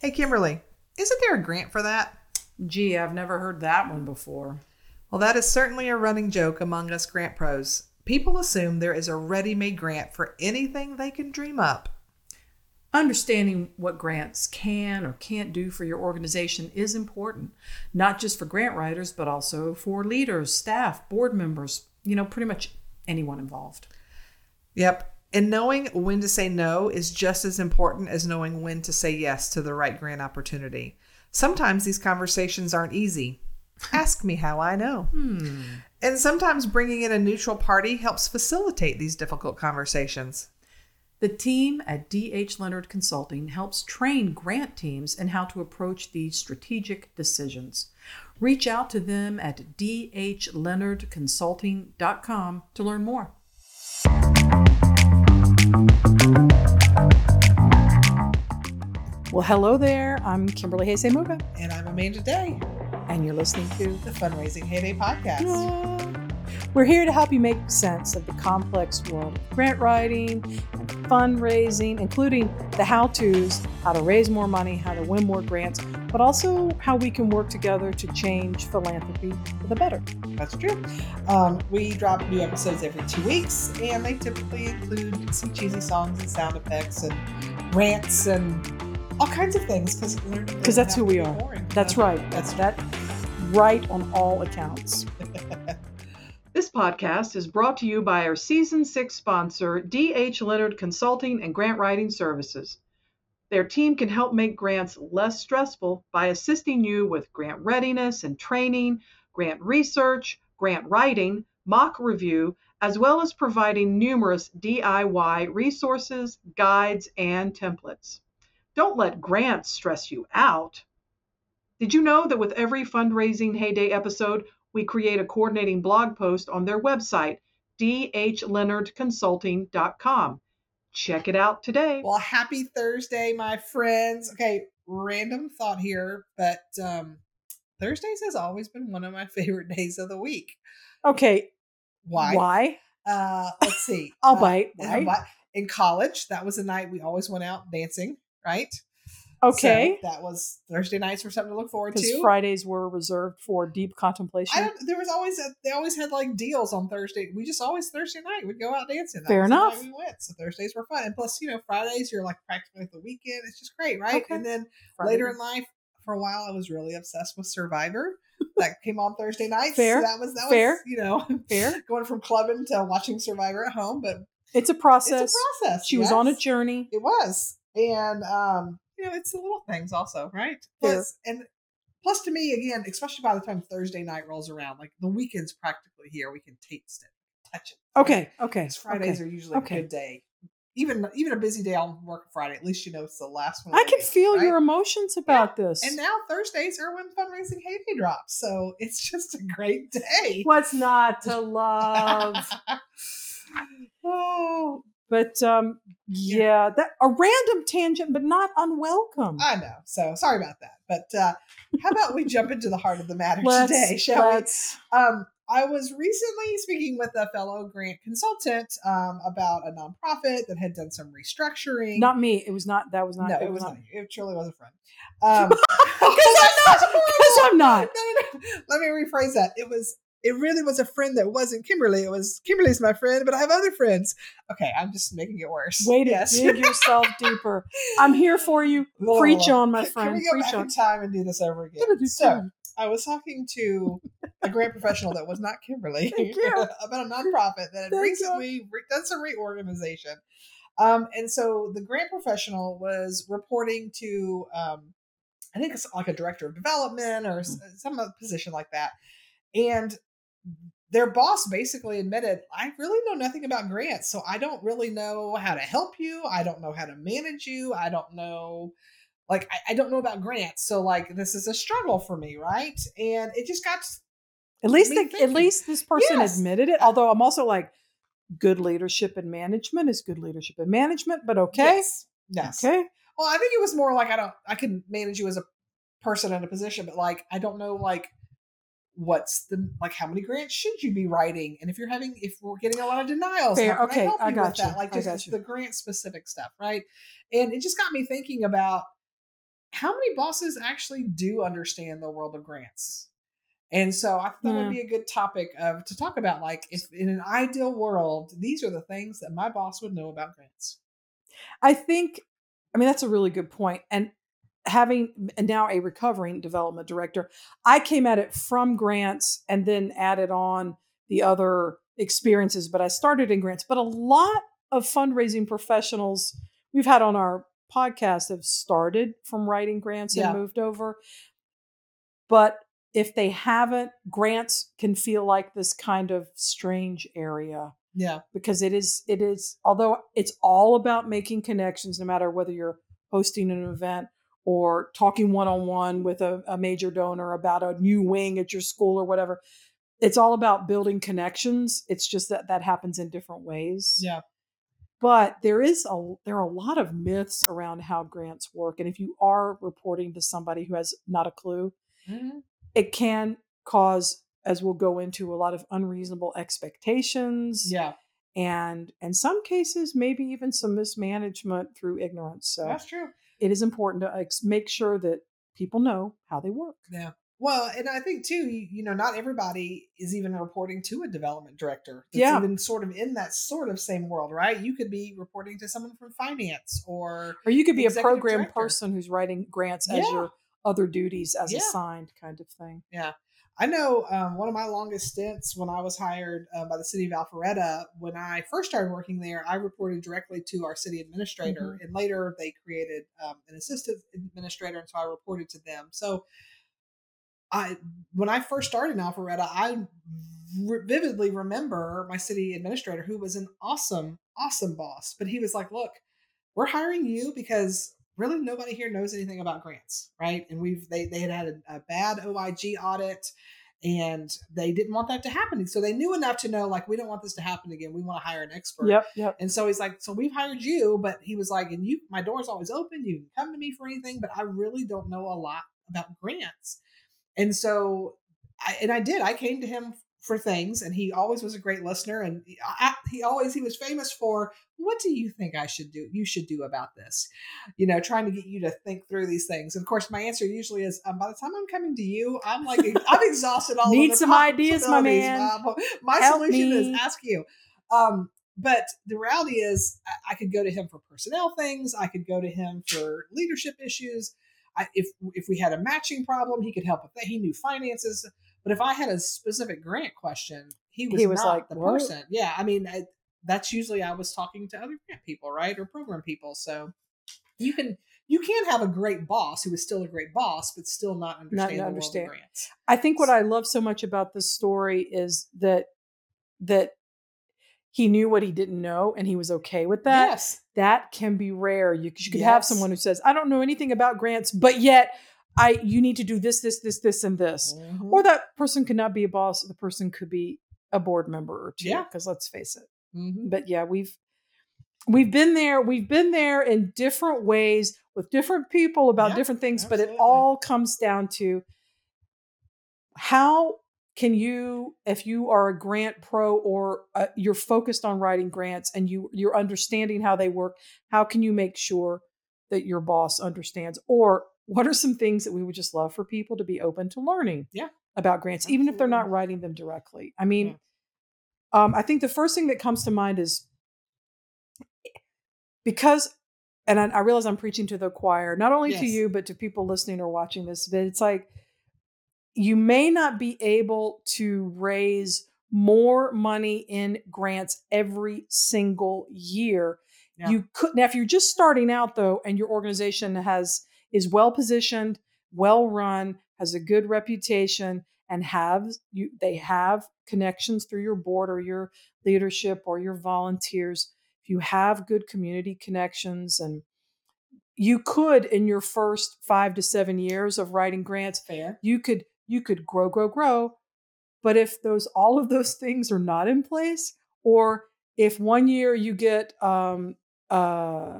Hey, Kimberly, isn't there a grant for that? Gee, I've never heard that one before. Well, that is certainly a running joke among us grant pros. People assume there is a ready made grant for anything they can dream up. Understanding what grants can or can't do for your organization is important, not just for grant writers, but also for leaders, staff, board members, you know, pretty much anyone involved. Yep. And knowing when to say no is just as important as knowing when to say yes to the right grant opportunity. Sometimes these conversations aren't easy. Ask me how I know. Hmm. And sometimes bringing in a neutral party helps facilitate these difficult conversations. The team at DH Leonard Consulting helps train grant teams in how to approach these strategic decisions. Reach out to them at dhleonardconsulting.com to learn more. Well, hello there. I'm Kimberly Hays Muga, And I'm Amanda Day, and you're listening to the Fundraising Heyday Podcast. We're here to help you make sense of the complex world of grant writing and fundraising, including the how to's, how to raise more money, how to win more grants, but also how we can work together to change philanthropy for the better. That's true. Um, we drop new episodes every two weeks, and they typically include some cheesy songs and sound effects and rants and all kinds of things because Because that's who we are. That's right. That's that right on all accounts. This podcast is brought to you by our season six sponsor, D.H. Leonard Consulting and Grant Writing Services. Their team can help make grants less stressful by assisting you with grant readiness and training, grant research, grant writing, mock review, as well as providing numerous DIY resources, guides, and templates. Don't let grants stress you out. Did you know that with every fundraising heyday episode, we create a coordinating blog post on their website, dhleonardconsulting.com. Check it out today. Well, happy Thursday, my friends. Okay, random thought here, but um, Thursdays has always been one of my favorite days of the week. Okay, Why? why? Uh, let's see. I'll Uh, bite. in Why? In college, that was the night we always went out dancing, right? Okay. So that was Thursday nights were something to look forward Because to. Fridays were reserved for deep contemplation. I don't, there was always a, they always had like deals on Thursday. We just always Thursday night we'd go out dancing. That Fair was the night enough. we went. So Thursdays were fun, and plus you know Fridays you're like practically at the weekend. It's just great, right? Okay. And then Friday. later in life, for a while, I was really obsessed with Survivor. that came on Thursday nights. Fair. So that was that Fair. was you know Fair. going from clubbing to watching Survivor at home, but It's a process. it's a process. She was on a journey. It was, and um, you know, it's the little things also, right? Plus, and plus to me, again, especially by the time Thursday night rolls around, like the weekend's practically here. We can taste it, touch it. Okay. Okay. Fridays okay. are usually okay. a good day. Even even a busy day on work Friday, at least you know it's the last one. I can week, feel right? your emotions about this. And now Thursdays are when fundraising heyday drops, so it's just a great day. What's not to love? oh, but um, yeah, that a random tangent, but not unwelcome. I know. So sorry about that. But uh, how about we jump into the heart of the matter let's, today, shall we? let's. Um, I was recently speaking with a fellow grant consultant um, about a nonprofit that had done some restructuring. Not me. It was not. That was not. no, it it was not. It truly was a friend. Um, Because I'm not. Because I'm not. No, no, no. Let me rephrase that. It was. It really was a friend that wasn't Kimberly. It was Kimberly's my friend, but I have other friends. Okay, I'm just making it worse. Way to yes. dig yourself deeper. I'm here for you. Preach on, my friend. Can we go Preach back on. in time and do this over again? So, I was talking to a grant professional that was not Kimberly about a nonprofit that had Thank recently re- done some reorganization. Um, and so the grant professional was reporting to, um, I think it's like a director of development or some position like that. And Mm-hmm. their boss basically admitted, I really know nothing about grants. So I don't really know how to help you. I don't know how to manage you. I don't know like I, I don't know about grants so like this is a struggle for me right and it just got At least, me they, at least this person Yes. admitted it. Although I'm also like, good leadership and management is good leadership and management. But okay, yes, yes. okay, well i think it was more like i don't i can manage you as a person in a position but like i don't know like what's the like how many grants should you be writing and if you're having if we're getting a lot of denials Fair. how can Okay, I, help I you got with that like just you. the grant specific stuff right and it just got me thinking about how many bosses actually do understand the world of grants? And so I thought yeah. it would hmm. be a good topic of to talk about like if in an ideal world, these are the things that my boss would know about grants. I think I mean that's a really good. And having now a recovering development director, I came at it from grants and then added on the other experiences, but I started in grants. But a lot of fundraising professionals we've had on our podcast have started from writing grants yeah. and moved over. But if they haven't, grants can feel like this kind of strange area. Yeah. Because it is, it is, although it's all about making connections, no matter whether you're hosting an event or talking one on one with a, a major donor about a new wing at your school or whatever. It's all about building connections. It's just that that happens in different ways. Yeah but there is a there are a lot of myths around how grants work and if you are reporting to somebody who has not a clue mm-hmm. it can cause as we'll go into a lot of unreasonable expectations yeah and in some cases maybe even some mismanagement through ignorance so that's true it is important to uh, make sure that people know how they work yeah well, and I think too, you, you, know, not everybody is even reporting to a development director. That's yeah. even sort of in that sort of same world, right? You could be reporting to someone from finance or Or you could be a program director. person who's writing grants as yeah. your other duties as yeah. assigned kind of thing. Yeah. I know um, one of my longest stints when I was hired uh, by the city of Alpharetta, when I first started working there, I reported directly to our city administrator. Mm-hmm. And later they created um, an assistant administrator. And so I reported to them. So I when I first started in Alpharetta, I r- vividly remember my city administrator who was an awesome, awesome boss. But he was like, "Look, we're hiring you because really nobody here knows anything about grants, right? And we've they they had had a, a bad OIG audit." And they didn't want that to happen. So they knew enough to know, like, we don't want this to happen again. We want to hire an expert. Yep, yep. And so he's like, so we've hired you, but he was like, and you, my door's always open. You can come to me for anything, but I really don't know a lot about grants. And so, I, and I did. I came to him for things, and he always was a great listener. And he always he was famous for what do you think I should do? You should do about this, you know, trying to get you to think through these things. And of course, my answer usually is, um, by the time I'm coming to you, I'm like I'm exhausted. All need some ideas, my man. My Help solution me. is ask you. Um, but the reality is, I could go to him for personnel things. I could go to him for leadership issues. I, if if we had a matching problem, he could help with that. He knew finances. But if I had a specific grant question, he was, he was not like, the what? person. Yeah, I mean, I, that's usually I was talking to other grant people, right, or program people. So you can you can have a great boss who is still a great boss, but still not understand not understand. grants. I think what I love so much about this story is that that he knew what he didn't know and he was okay with that. Yes. That can be rare. You, you could yes. have someone who says, I don't know anything about grants, but yet I you need to do this, this, this, this, and this. Mm-hmm. Or that person could not be a boss. The person could be a board member or two. Yeah. Because let's face it. Mm-hmm. But yeah, we've we've been there, we've been there in different ways with different people about yeah, different things, absolutely. but it all comes down to how can you if you are a grant pro or uh, you're focused on writing grants and you you're understanding how they work how can you make sure that your boss understands or what are some things that we would just love for people to be open to learning yeah about grants Absolutely. even if they're not writing them directly i mean yeah. um, i think the first thing that comes to mind is because and I, I realize i'm preaching to the choir not only yes. to you but to people listening or watching this but it's like you may not be able to raise more money in grants every single year. Yeah. You could now if you're just starting out though and your organization has is well positioned, well run, has a good reputation and have you they have connections through your board or your leadership or your volunteers. If you have good community connections and you could in your first 5 to 7 years of writing grants, Fair. you could you could grow, grow, grow. But if those all of those things are not in place, or if one year you get um, uh,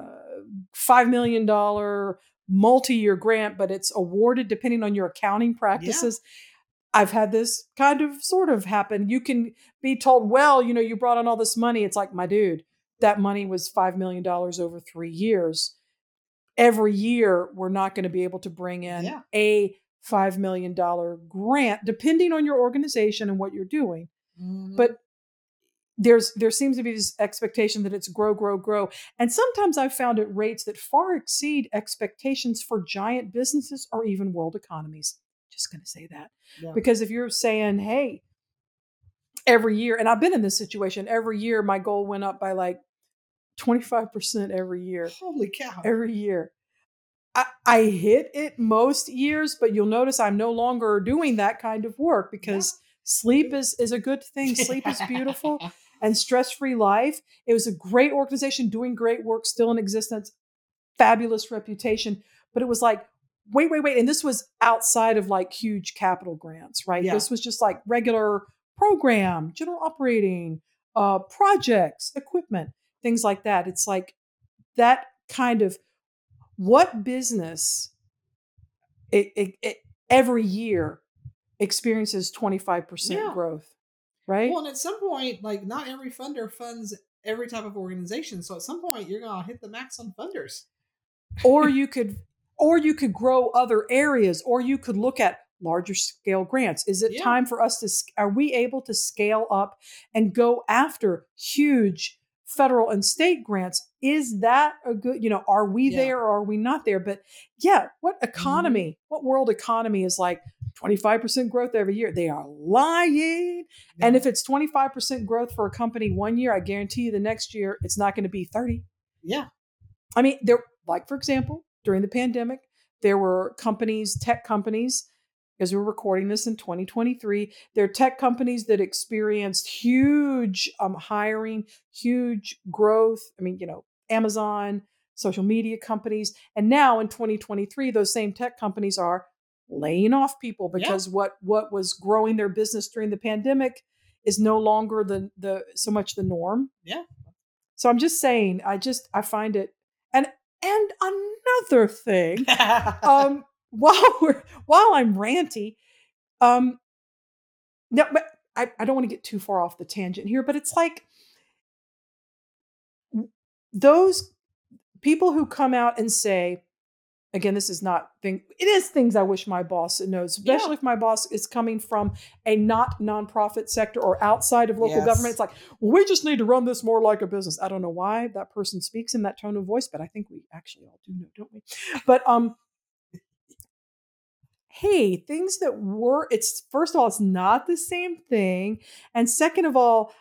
five million dollar multi-year grant, but it's awarded depending on your accounting practices. Yeah. I've had this kind of sort of happen. You can be told, well, you know, you brought in all this money. It's like, my dude, that money was $5 million over three years every year we're not going to be able to bring in yeah. a $5 million grant, depending on your organization and what you're doing. Mm-hmm. But there's there seems to be this expectation that it's grow grow grow. And sometimes i've found at rates that far exceed expectations for giant businesses or even world economies. Just going to say that. Yeah. because if you're saying hey every year and i've been in this situation every year my goal went up by like 25% every year. Holy cow. Every year. I, I hit it most years but you'll notice i'm no longer doing that kind of work because yeah. sleep is is a good thing. Sleep is beautiful and stress free life. It was a great organization doing great work, still in existence, fabulous reputation. But it was like, wait, wait, wait. And this was outside of like huge capital grants, right? Yeah. This was just like regular program, general operating, uh, projects, equipment, things like that. It's like that kind of what business it, it, it every year experiences 25% yeah. growth right? Well, and at some point, like not every funder funds every type of organization. So at some point, you're gonna hit the max on funders. or you could, or you could grow other areas, or you could look at larger scale grants. Is it yeah. time for us to? Are we able to scale up and go after huge? federal and state grants is that a good you know are we yeah. there or are we not there but yeah what mm-hmm. economy mm-hmm. what world economy is like 25% growth every year they are lying yeah. and if it's 25% growth for a company one year i guarantee you the next year it's not going to be 30 yeah i mean there like for example during the pandemic there were companies tech companies as we're recording this in 2023. There are tech companies that experienced huge um, hiring, huge growth. I mean, you know, Amazon, social media companies. And now in 2023, those same tech companies are laying off people because yeah. what what was growing their business during the pandemic is no longer the the so much the norm. Yeah. So I'm just saying, I just I find it and and another thing, um, while we're while I'm ranty, um, no, but I, I don't want to get too far off the tangent here, but it's like those people who come out and say, again, this is not thing. It is things I wish my boss knows, especially yeah. if my boss is coming from a not nonprofit sector or outside of local yes. government. It's like, well, we just need to run this more like a business. I don't know why that person speaks in that tone of voice, but I think we actually all do know, don't we? But um, hey, things that were, it's first of all, it's not the same thing. And second of all,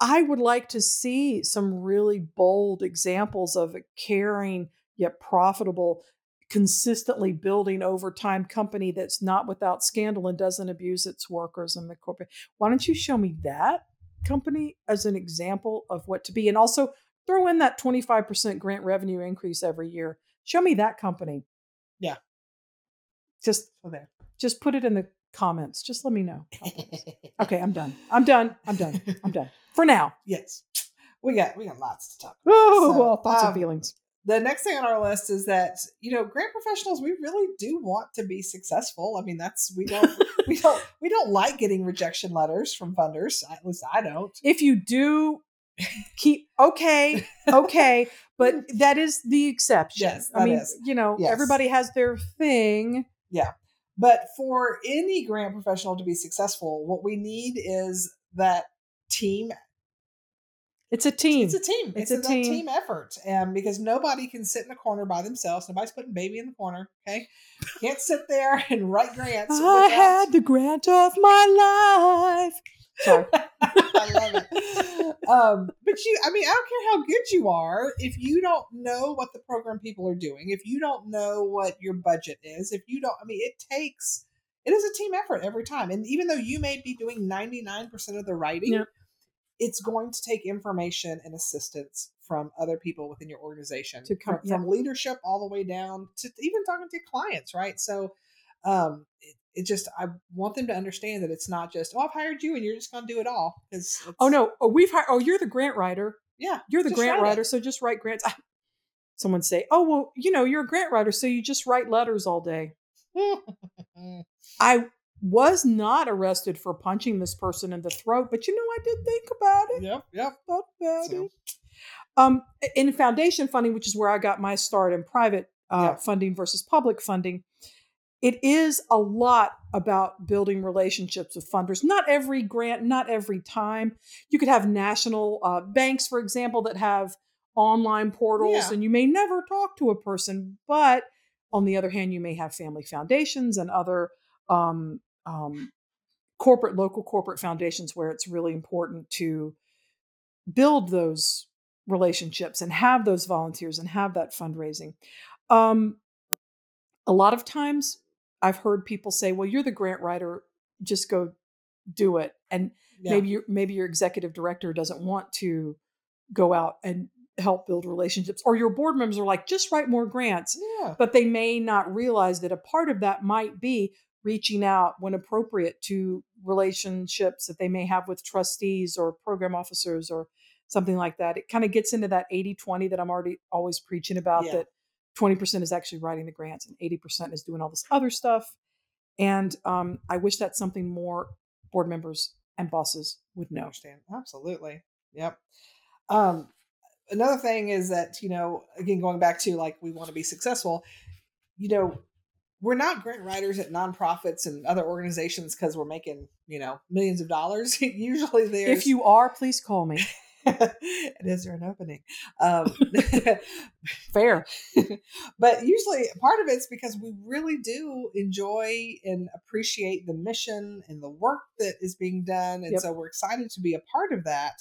I would like to see some really bold examples of a caring yet profitable, consistently building over time company that's not without scandal and doesn't abuse its workers and the corporate. Why don't you show me that company as an example of what to be? And also throw in that 25% grant revenue increase every year. Show me that company. Yeah. Just there. Just put it in the comments. Just let me know. okay, I'm done. I'm done. I'm done. I'm done for now. Yes, we got we got lots to talk. About. Oh so, well, thoughts um, and feelings. The next thing on our list is that you know grant professionals we really do want to be successful. I mean that's we don't we don't we don't like getting rejection letters from funders. At least I don't. If you do, keep okay okay but that is the exception yes i mean is. you know yes. everybody has their thing yeah but for any grant professional to be successful, what we need is that team. It's a team. It's a team. It's, it's a, a team. team effort. And because nobody can sit in a corner by themselves. Nobody's putting baby in the corner. Okay. Can't sit there and write grants. I without... had the grant of my life. Sorry. I love it. Um, but you, I mean, I don't care how good you are if you don't know what the program people are doing, if you don't know what your budget is, if you don't, I mean, it takes, it is a team effort every time. And even though you may be doing 99% of the writing, yeah. It's going to take information and assistance from other people within your organization, to come, from, yeah. from leadership all the way down to even talking to clients, right? So, um, it, it just I want them to understand that it's not just oh I've hired you and you're just going to do it all. It's, it's, oh no, oh we've hired. Oh, you're the grant writer. Yeah, you're the grant writer, it. so just write grants. Someone say, oh well, you know you're a grant writer, so you just write letters all day. I was not arrested for punching this person in the throat, but you know I did think about it. Yep, yep. Thought about so. it. Um, in foundation funding, which is where I got my start in private uh, funding versus public funding. It is a lot about building relationships with funders. Not every grant, not every time. You could have national uh, banks, for example, that have online portals, yeah. and you may never talk to a person. But on the other hand, you may have family foundations and other um, um, corporate, local corporate foundations where it's really important to build those relationships and have those volunteers and have that fundraising. Um, a lot of times I've heard people say, well, you're the grant writer, just go do it. And yeah. maybe you maybe your executive director doesn't want to go out and help build relationships or your board members are like just write more grants yeah. but they may not realize that a part of that might be reaching out when appropriate to relationships that they may have with trustees or program officers or something like that. It kind of gets into that 80 20 that I'm already always preaching about yeah. that 20% is actually writing the grants and 80% is doing all this other stuff. And um, I wish that's something more board members and bosses would know. Understand. Absolutely. Yep. Um, another thing is that, you know, again, going back to like, we want to be successful, you know, we're not grant writers at nonprofits and other organizations because we're making you know millions of dollars. Usually there. if you are please call me. Is there an opening? Um, fair. but usually part of it's because we really do enjoy and appreciate the mission and the work that is being done and yep. so we're excited to be a part of that.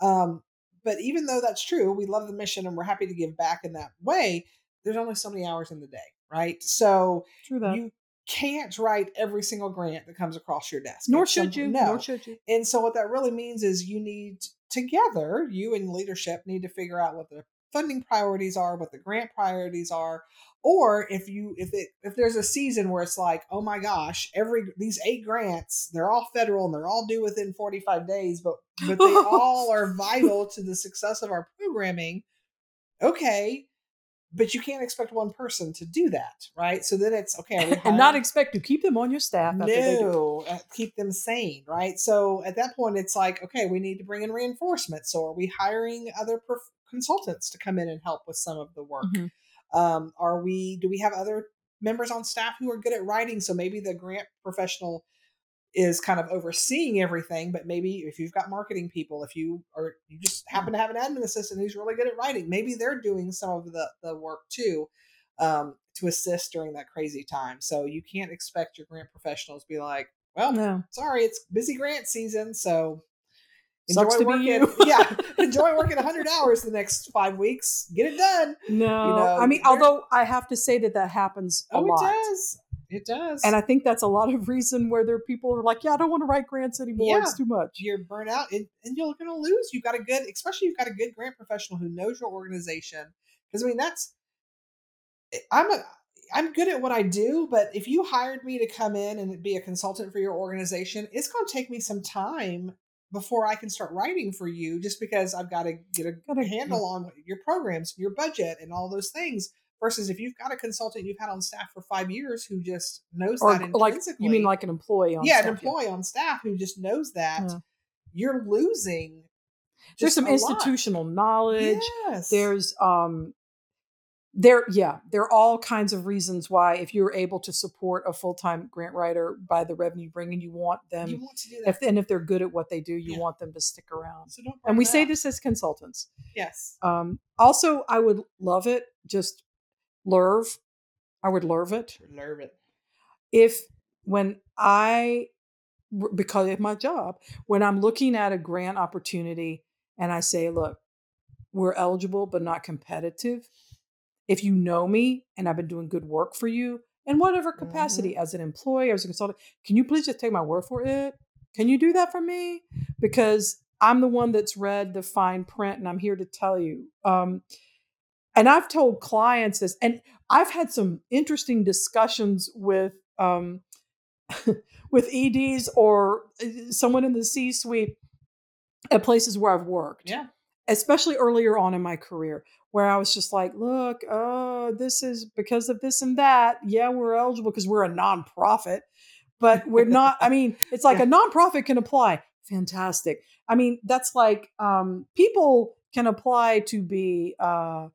Um, but even though that's true we love the mission and we're happy to give back in that way there's only so many hours in the day right? So you can't write every single grant that comes across your desk. Nor should you. No. Nor should you. And so what that really means is you need together, you and leadership need to figure out what the funding priorities are, what the grant priorities are, or if you if it if there's a season where it's like, oh my gosh, every these eight grants, they're all federal and they're all due within 45 days, but but they all are vital to the success of our programming. Okay, but you can't expect one person to do that, right? So then it's okay, and not expect to keep them on your staff. No, uh, keep them sane, right? So at that point, it's like, okay, we need to bring in reinforcements. So are we hiring other prof- consultants to come in and help with some of the work? Mm-hmm. Um, are we? Do we have other members on staff who are good at writing? So maybe the grant professional is kind of overseeing everything but maybe if you've got marketing people if you or you just happen to have an admin assistant who's really good at writing maybe they're doing some of the the work too um, to assist during that crazy time. So you can't expect your grant professionals to be like well no. sorry it's busy grant season so enjoy working yeah enjoy working 100 hours the next five weeks get it done no you know, i mean although i have to say that that happens a oh, lot. it does it does. And I think that's a lot of reason where there are people who are like, yeah, I don't want to write grants anymore. Yeah. It's too much. You're burnt out and, and you're going to lose. You've got a good, especially you've got a good grant professional who knows your organization. Because I mean, that's, eh, I'm a, I'm good at what I do, but if you hired me to come in and be a consultant for your organization, it's going to take me some time before I can start writing for you just because I've got to get a, get a handle on your programs, your budget, and all those things. Versus if you've got a consultant you've had on staff for five years who just knows or that like you mean like an employee on yeah staff, an employee yeah. on staff who just knows that yeah. you're losing there's some institutional lot. knowledge yes. there's um there yeah there are all kinds of reasons why if you're able to support a full-time grant writer by the revenue bringing you want them you want to do that. If, and if they're good at what they do you yeah. want them to stick around so don't and we say this as consultants yes um also i would love it just Lerv. I would lerv it. Lerv it. If when I, because of my job, when I'm looking at a grant opportunity and I say, look, we're eligible but not competitive. If you know me and I've been doing good work for you in whatever capacity, mm-hmm. as an employee, as a consultant, can you please just take my word for it? Can you do that for me? Because I'm the one that's read the fine print and I'm here to tell you. Um, and I've told clients this, and I've had some interesting discussions with um, with EDs or uh, someone in the C-suite at places where I've worked. Yeah. Especially earlier on in my career, where I was just like, look, oh, this is because of this and that. Yeah, we're eligible because we're a nonprofit, but we're not. I mean, it's like a nonprofit can apply. Fantastic. I mean, that's like um, people can apply to be uh,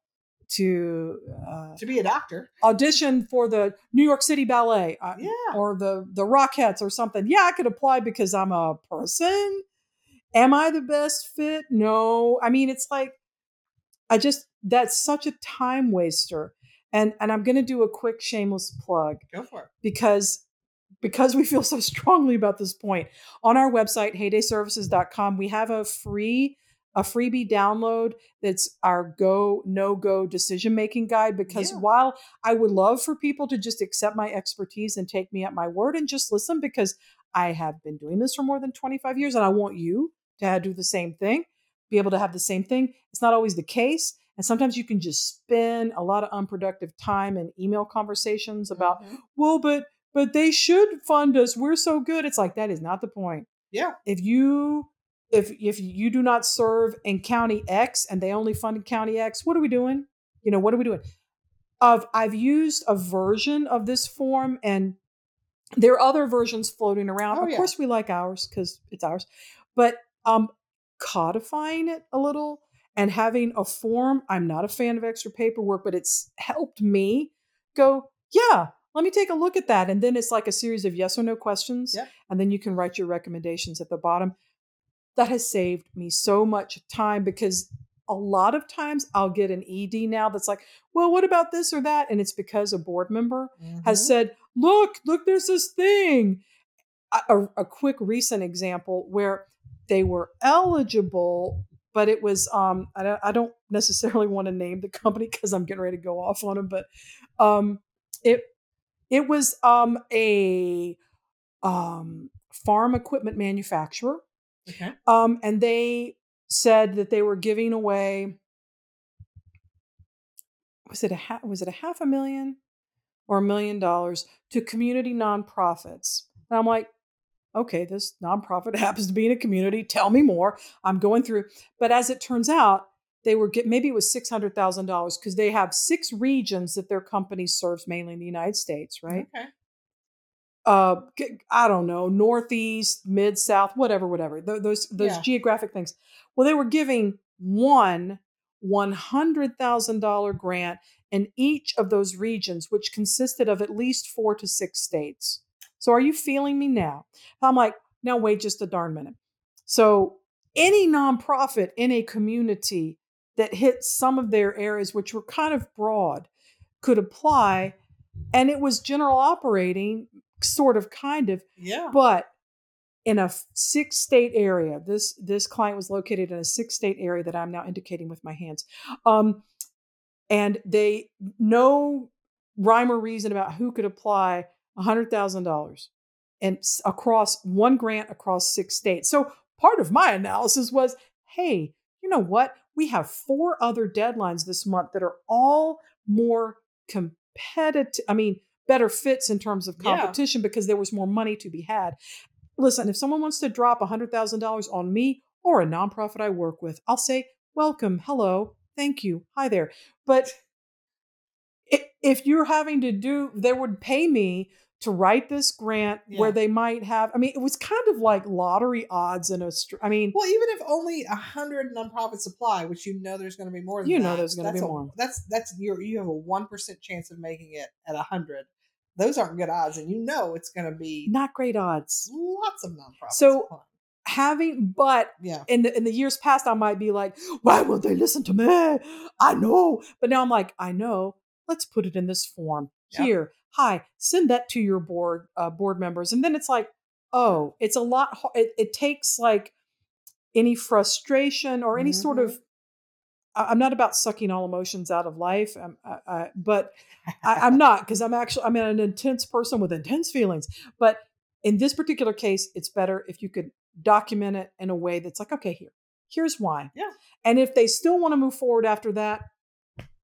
to uh, to be a doctor, audition for the New York City Ballet, uh, yeah, or the the Rockettes or something. Yeah, I could apply because I'm a person. Am I the best fit? No. I mean, it's like I just that's such a time waster. And and I'm going to do a quick shameless plug. Go for it. Because because we feel so strongly about this point. On our website heydayservices.com, we have a free a freebie download that's our go no go decision making guide because yeah. while I would love for people to just accept my expertise and take me at my word and just listen because I have been doing this for more than 25 years and I want you to do the same thing, be able to have the same thing. It's not always the case. And sometimes you can just spend a lot of unproductive time in email conversations about, mm-hmm. well, but but they should fund us. We're so good. It's like that is not the point. Yeah. If you if if you do not serve in county X and they only fund county X, what are we doing? You know, what are we doing? Of I've used a version of this form and there are other versions floating around. Oh, of yeah. course we like ours because it's ours. But um codifying it a little and having a form, I'm not a fan of extra paperwork, but it's helped me go, yeah, let me take a look at that. And then it's like a series of yes or no questions. Yep. And then you can write your recommendations at the bottom that has saved me so much time because a lot of times I'll get an ED now that's like, well, what about this or that? And it's because a board member mm-hmm. has said, look, look, there's this thing. A, a, quick recent example where they were eligible, but it was, um, I, don't, I don't necessarily want to name the company because I'm getting ready to go off on them, but um, it, it was um, a um, farm equipment manufacturer Okay. Um, and they said that they were giving away was it a ha- was it a half a million or a million dollars to community nonprofits? And I'm like, okay, this nonprofit happens to be in a community. Tell me more. I'm going through, but as it turns out, they were get maybe it was six hundred thousand dollars because they have six regions that their company serves mainly in the United States, right? Okay uh i don't know northeast mid south whatever whatever those those yeah. geographic things. Well they were giving one $100000 grant in each of those regions which consisted of at least four to six states. So are you feeling me now? I'm like now wait just a darn minute. So any nonprofit in a community that hit some of their areas which were kind of broad could apply and it was general operating sort of kind of yeah. but in a six state area this this client was located in a six state area that i'm now indicating with my hands um and they no rhyme or reason about who could apply $100000 and across one grant across six states. So part of my analysis was hey you know what? We have four other deadlines this month that are all more competitive i mean better fits in terms of competition yeah. because there was more money to be had. Listen, if someone wants to drop $100,000 on me or a nonprofit I work with, I'll say, welcome, hello, thank you, hi there. But if you're having to do, they would pay me to write this grant yeah. where they might have i mean it was kind of like lottery odds in a i mean well even if only a hundred nonprofits apply which you know there's going to be more you that, know there's going to be more that's that's you you have a one percent chance of making it at a hundred those aren't good odds, and you know it's going to be not great odds. Lots of nonprofits. So having, but yeah, in the in the years past, I might be like, why won't they listen to me? I know, but now I'm like, I know. Let's put it in this form yep. here. Hi, send that to your board uh, board members, and then it's like, oh, it's a lot. It, it takes like any frustration or any mm-hmm. sort of I'm not about sucking all emotions out of life, um, I, I, but I, am not because I'm actually I'm an intense person with intense feelings. But in this particular case, it's better if you could document it in a way that's like, okay, here, here's why. Yeah. And if they still want to move forward after that,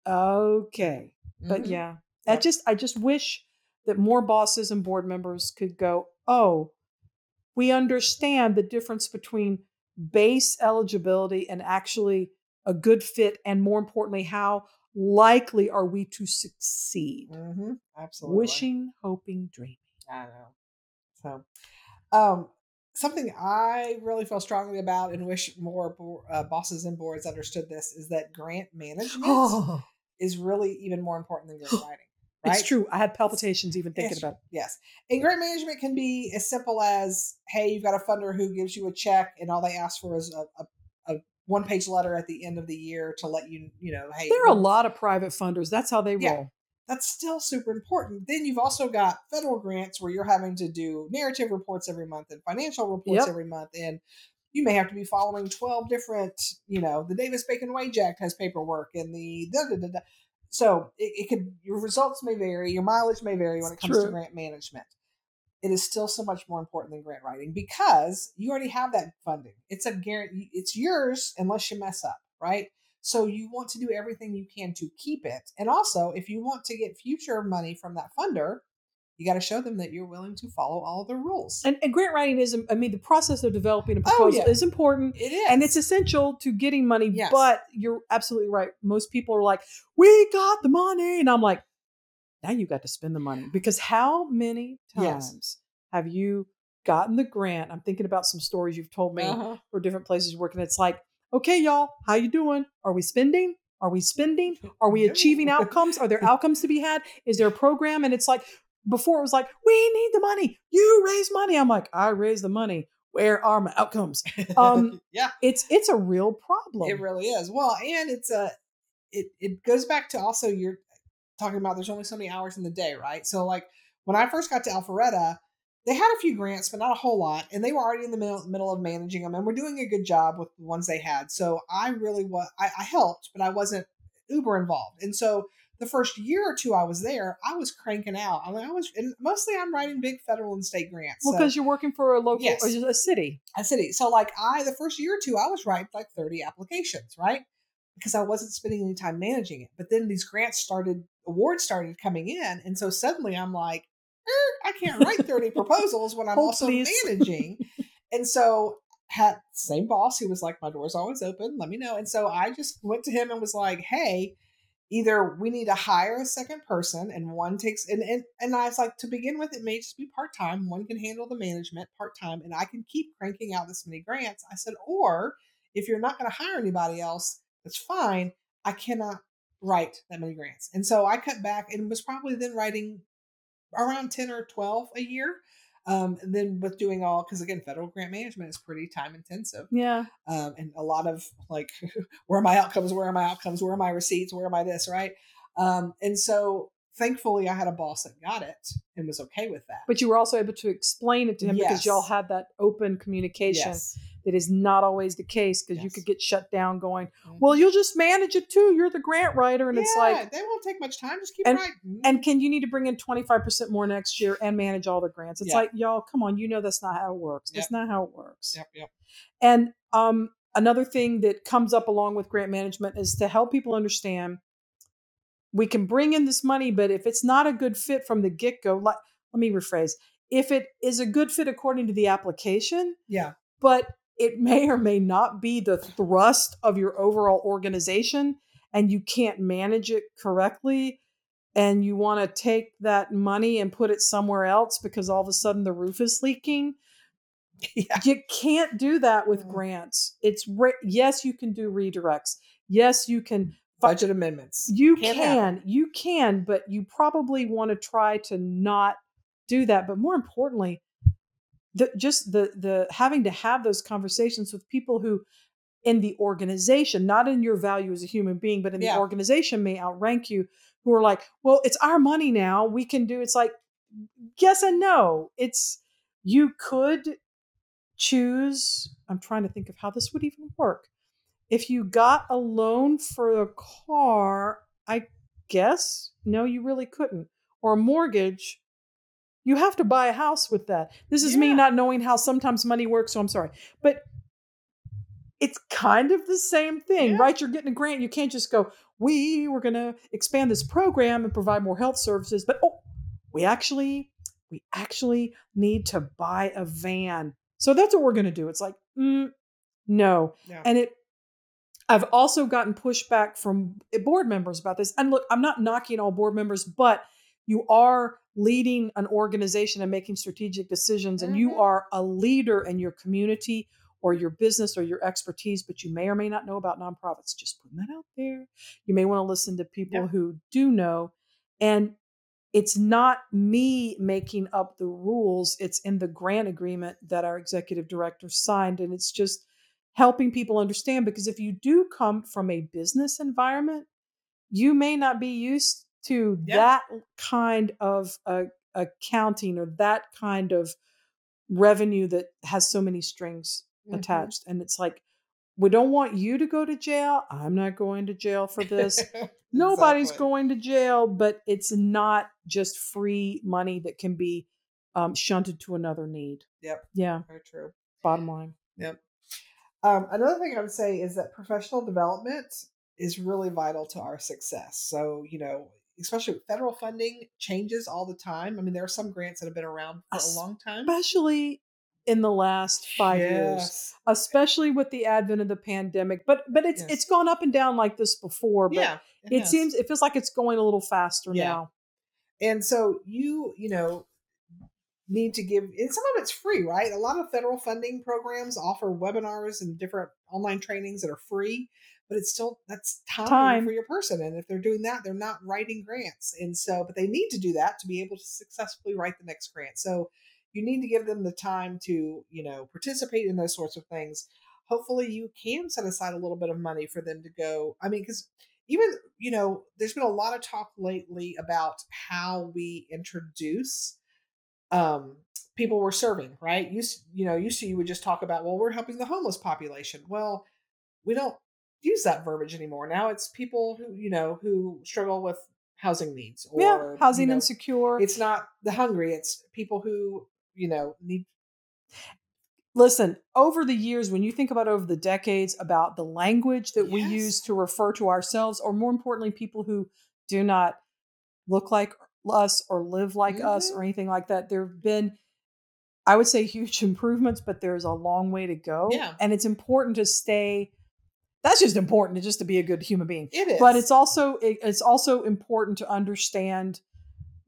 okay. Mm-hmm. But yeah, I just I just wish that more bosses and board members could go, oh, we understand the difference between base eligibility and actually a good fit, and more importantly, how likely are we to succeed? Mm-hmm. Absolutely. Wishing, hoping, dreaming. I know. So, um, something I really feel strongly about and wish more bo- uh, bosses and boards understood this is that grant management oh. is really even more important than grant writing. Right? It's true. I had palpitations even thinking It's- about it. Yes. And grant management can be as simple as, hey, you've got a funder who gives you a check and all they ask for is a, a one page letter at the end of the year to let you, you know, hey, There are a lot of private funders. That's how they Yeah. roll. that's still super important. Then you've also got federal grants where you're having to do narrative reports every month and financial reports Yep. every month. And you may have to be following 12 different, you know, the Davis Bacon Wage Act has paperwork and the da da da da. So it, it could, your results may vary, your mileage may vary when it comes to grant management. It is still so much more important than grant writing because you already have that funding. It's a guarantee, it's yours unless you mess up, right? So you want to do everything you can to keep it. And also, if you want to get future money from that funder, you got to show them that you're willing to follow all the rules. And, and grant writing is, um, I mean, the process of developing a Oh, proposal yeah. is important. it is. And it's essential to getting money. Yes. But you're absolutely right. Most people are like, we got the money. And I'm like, now you got to spend the money. Because how many Yes. times have you gotten the grant? I'm thinking about some stories you've told me Uh-huh. for different places you work. And it's like, okay, y'all, how you doing? Are we spending? Are we spending? Are we achieving outcomes? Are there outcomes to be had? Is there a program? And it's like, before it was like, we need the money. You raise money. I'm like, I raise the money. Where are my outcomes? Um, yeah, It's it's a real problem. it really is. Well, and it's a, it, it goes back to also you're talking about there's only so many hours in the day, right? So, like, when I first got to Alpharetta, they had a few grants, but not a whole lot. And they were already in the middle, middle of managing them and we're doing a good job with the ones they had. So I really was, I, I helped, but I wasn't uber involved. And so the first year or two I was there, I was cranking out. I mean, I was, and mostly I'm writing big federal and state grants. well, so- because you're working for a local Yes. or a city. a city. So like I, the first year or two, I was writing like 30 applications, right? Because I wasn't spending any time managing it. But then these grants started, awards started coming in. And so suddenly I'm like, er, I can't write 30 proposals when I'm also please. managing. and so had same boss who was like, my door's always open. Let me know. And so I just went to him and was like, hey, either we need to hire a second person and one takes and and, and I was like to begin with it may just be part time one can handle the management part time and I can keep cranking out this many grants I said or if you're not going to hire anybody else that's fine I cannot write that many grants and so I cut back and was probably then writing around 10 or 12 a year um, and then with doing all because again federal grant management is pretty time intensive Yeah. um, and a lot of like where are my outcomes where are my outcomes where are my receipts where am i this right um, and so thankfully i had a boss that got it and was okay with that But you were also able to explain it to him because y'all had that open communication yes that is not always the case because you could get shut down going, Mhm. well, you'll just manage it too. You're the grant writer. And it's like, they won't take much time just keep And- writing and can you need to bring in 25% more next year and manage all the grants? It's Yeah. like, y'all, come on, you know that's not how it works. That's not how it works. yep yep And um, another thing that comes up along with grant management is to help people understand we can bring in this money, but if it's not a good fit from the get go, let, let me rephrase if it is a good fit according to the application, yeah. but it may or may not be the thrust of your overall organization and you can't manage it correctly and you want to take that money and put it somewhere else because all of a sudden the roof is leaking yeah. you can't do that with Mm. grants. It's re- yes you can do redirects. Yes you can fi- budget amendments. You Can't can happen. you can but you probably want to try to not do that. But more importantly the just the the having to have those conversations with people who in the organization not in your value as a human being but in Yeah. the organization may outrank you who are like well it's our money now. We can do it's like yes and no. It's you could choose i'm trying to think of how this would even work if you got a loan for a car i guess no you really couldn't. Or a mortgage you have to buy a house with that. This is me not knowing how sometimes money works so i'm sorry. But it's kind of the same thing Yeah. right? You're getting a grant you can't just go we were going to expand this program and provide more health services but oh we actually we actually need to buy a van. So that's what we're going to do. It's like mm, no. Yeah. And it i've also gotten pushback from board members about this and look i'm not knocking all board members but you are leading an organization and making strategic decisions and you Mhm. are a leader in your community or your business or your expertise, but you may or may not know about nonprofits. Just putting that out there. You may want to listen to people yeah. who do know. And it's not me making up the rules, it's in the grant agreement that our executive director signed. And it's just helping people understand because if you do come from a business environment, you may not be used to yeah. that kind of uh, accounting or that kind of revenue that has so many strings mm-hmm. attached. And it's like, we don't want you to go to jail. I'm not going to jail for this. Nobody's going to jail, but it's not just free money that can be um, shunted to another need. Yep. Yeah. Very true. Bottom line. Yep. Um, another thing I would say is that professional development is really vital to our success. So, you know, especially federal funding changes all the time. I mean, there are some grants that have been around for a long time. Especially in the last five yes. years, especially with the advent of the pandemic. But but it's yes. it's gone up and down like this before. But yeah, it, it seems it feels like it's going a little faster yeah. now. And so you you know need to give and some of it's free right? A lot of federal funding programs offer webinars and different online trainings that are free but it's still that's time, time, for your person and if they're doing that they're not writing grants and so but they need to do that to be able to successfully write the next grant. So you need to give them the time to you know participate in those sorts of things. Hopefully you can set aside a little bit of money for them to go i mean because even you know there's been a lot of talk lately about how we introduce um people we're serving right used you know used to you would just talk about well we're helping the homeless population well we don't use that verbiage anymore. Now it's people who, you know, who struggle with housing needs or yeah, housing you know, insecure. It's not the hungry, it's people who, you know, need Listen, over the years, when you think about over the decades about the language that yes. we use to refer to ourselves, or more importantly, people who do not look like us or live like mm-hmm. us or anything like that, there have been, I would say, huge improvements, but there's a long way to go. Yeah. And it's important to stay that's just important to just to be a good human being. It is. But it's also it, it's also important to understand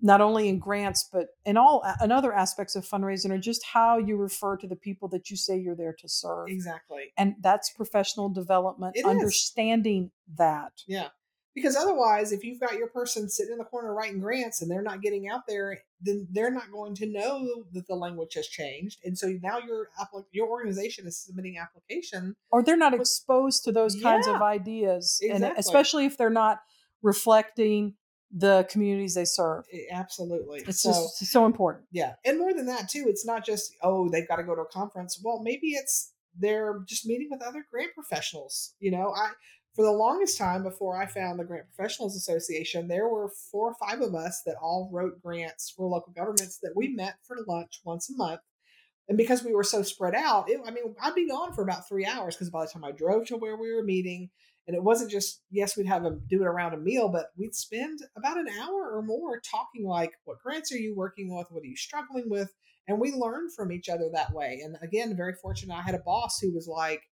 not only in grants but in all in other aspects of fundraising or just how you refer to the people that you say you're there to serve. Exactly. And that's professional development, it understanding is. that. Yeah because otherwise if you've got your person sitting in the corner writing grants and they're not getting out there then they're not going to know that the language has changed. And so now your your organization is submitting application or they're not with, exposed to those yeah, kinds of ideas exactly. and especially if they're not reflecting the communities they serve. Eh, absolutely. It's so, just so important. Yeah and more than that too it's not just oh they've got to go to a conference. Well maybe it's they're just meeting with other grant professionals you know? I for the longest time before I found the Grant Professionals Association, there were four or five of us that all wrote grants for local governments that we met for lunch once a month. And because we were so spread out, it, I mean, I'd be gone for about three hours because by the time I drove to where we were meeting, and it wasn't just, yes, we'd have them do it around a meal, but we'd spend about an hour or more talking like, what grants are you working with? What are you struggling with? And we learned from each other that way. And again, very fortunate. I had a boss who was like,